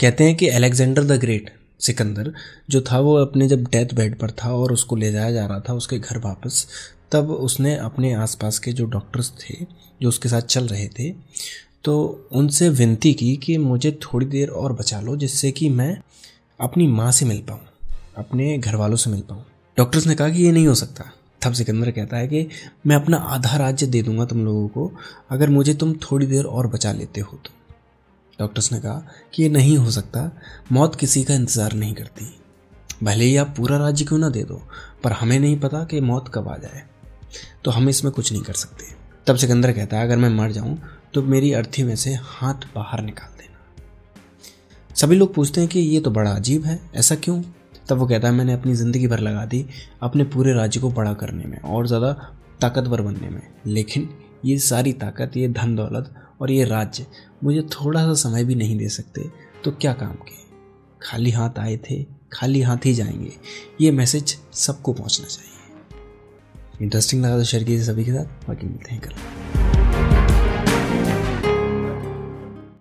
कहते हैं कि अलेक्जेंडर द ग्रेट, सिकंदर, जो था वो अपने जब डेथ बेड पर था और उसको ले जाया जा रहा था, उसके घर वापस, तब उसने अपने आसपास के जो डॉक्टर्स थे, जो उसके साथ चल रहे थे तो उनसे विनती की कि मुझे थोड़ी देर और बचा लो, जिससे कि मैं अपनी माँ से मिल पाऊँ, अपने घर वालों से मिल पाऊँ। डॉक्टर्स ने कहा कि ये नहीं हो सकता। तब सिकंदर कहता है कि मैं अपना आधा राज्य दे दूँगा तुम लोगों को, अगर मुझे तुम थोड़ी देर और बचा लेते हो तो। डॉक्टर्स ने कहा कि ये नहीं हो सकता, मौत किसी का इंतज़ार नहीं करती। भले ही आप पूरा राज्य क्यों ना दे दो, पर हमें नहीं पता कि मौत कब आ जाए। तो हम इसमें कुछ नहीं कर सकते। तब सिकंदर कहता है, अगर मैं मर जाऊँ तो मेरी अर्थी में से हाथ बाहर निकाल देना। सभी लोग पूछते हैं कि ये तो बड़ा अजीब है, ऐसा क्यों? तब वो कहता है, मैंने अपनी ज़िंदगी भर लगा दी अपने पूरे राज्य को बड़ा करने में और ज़्यादा ताकतवर बनने में। लेकिन ये सारी ताकत, ये धन दौलत और ये राज्य मुझे थोड़ा सा समय भी नहीं दे सकते। तो क्या काम के खाली हाथ आए थे, खाली हाथ ही जाएँगे। ये मैसेज सबको पहुँचना चाहिए। इंटरेस्टिंग लगा तो शेयर कीजिए सभी के साथ। बाकी मिलते हैं कल।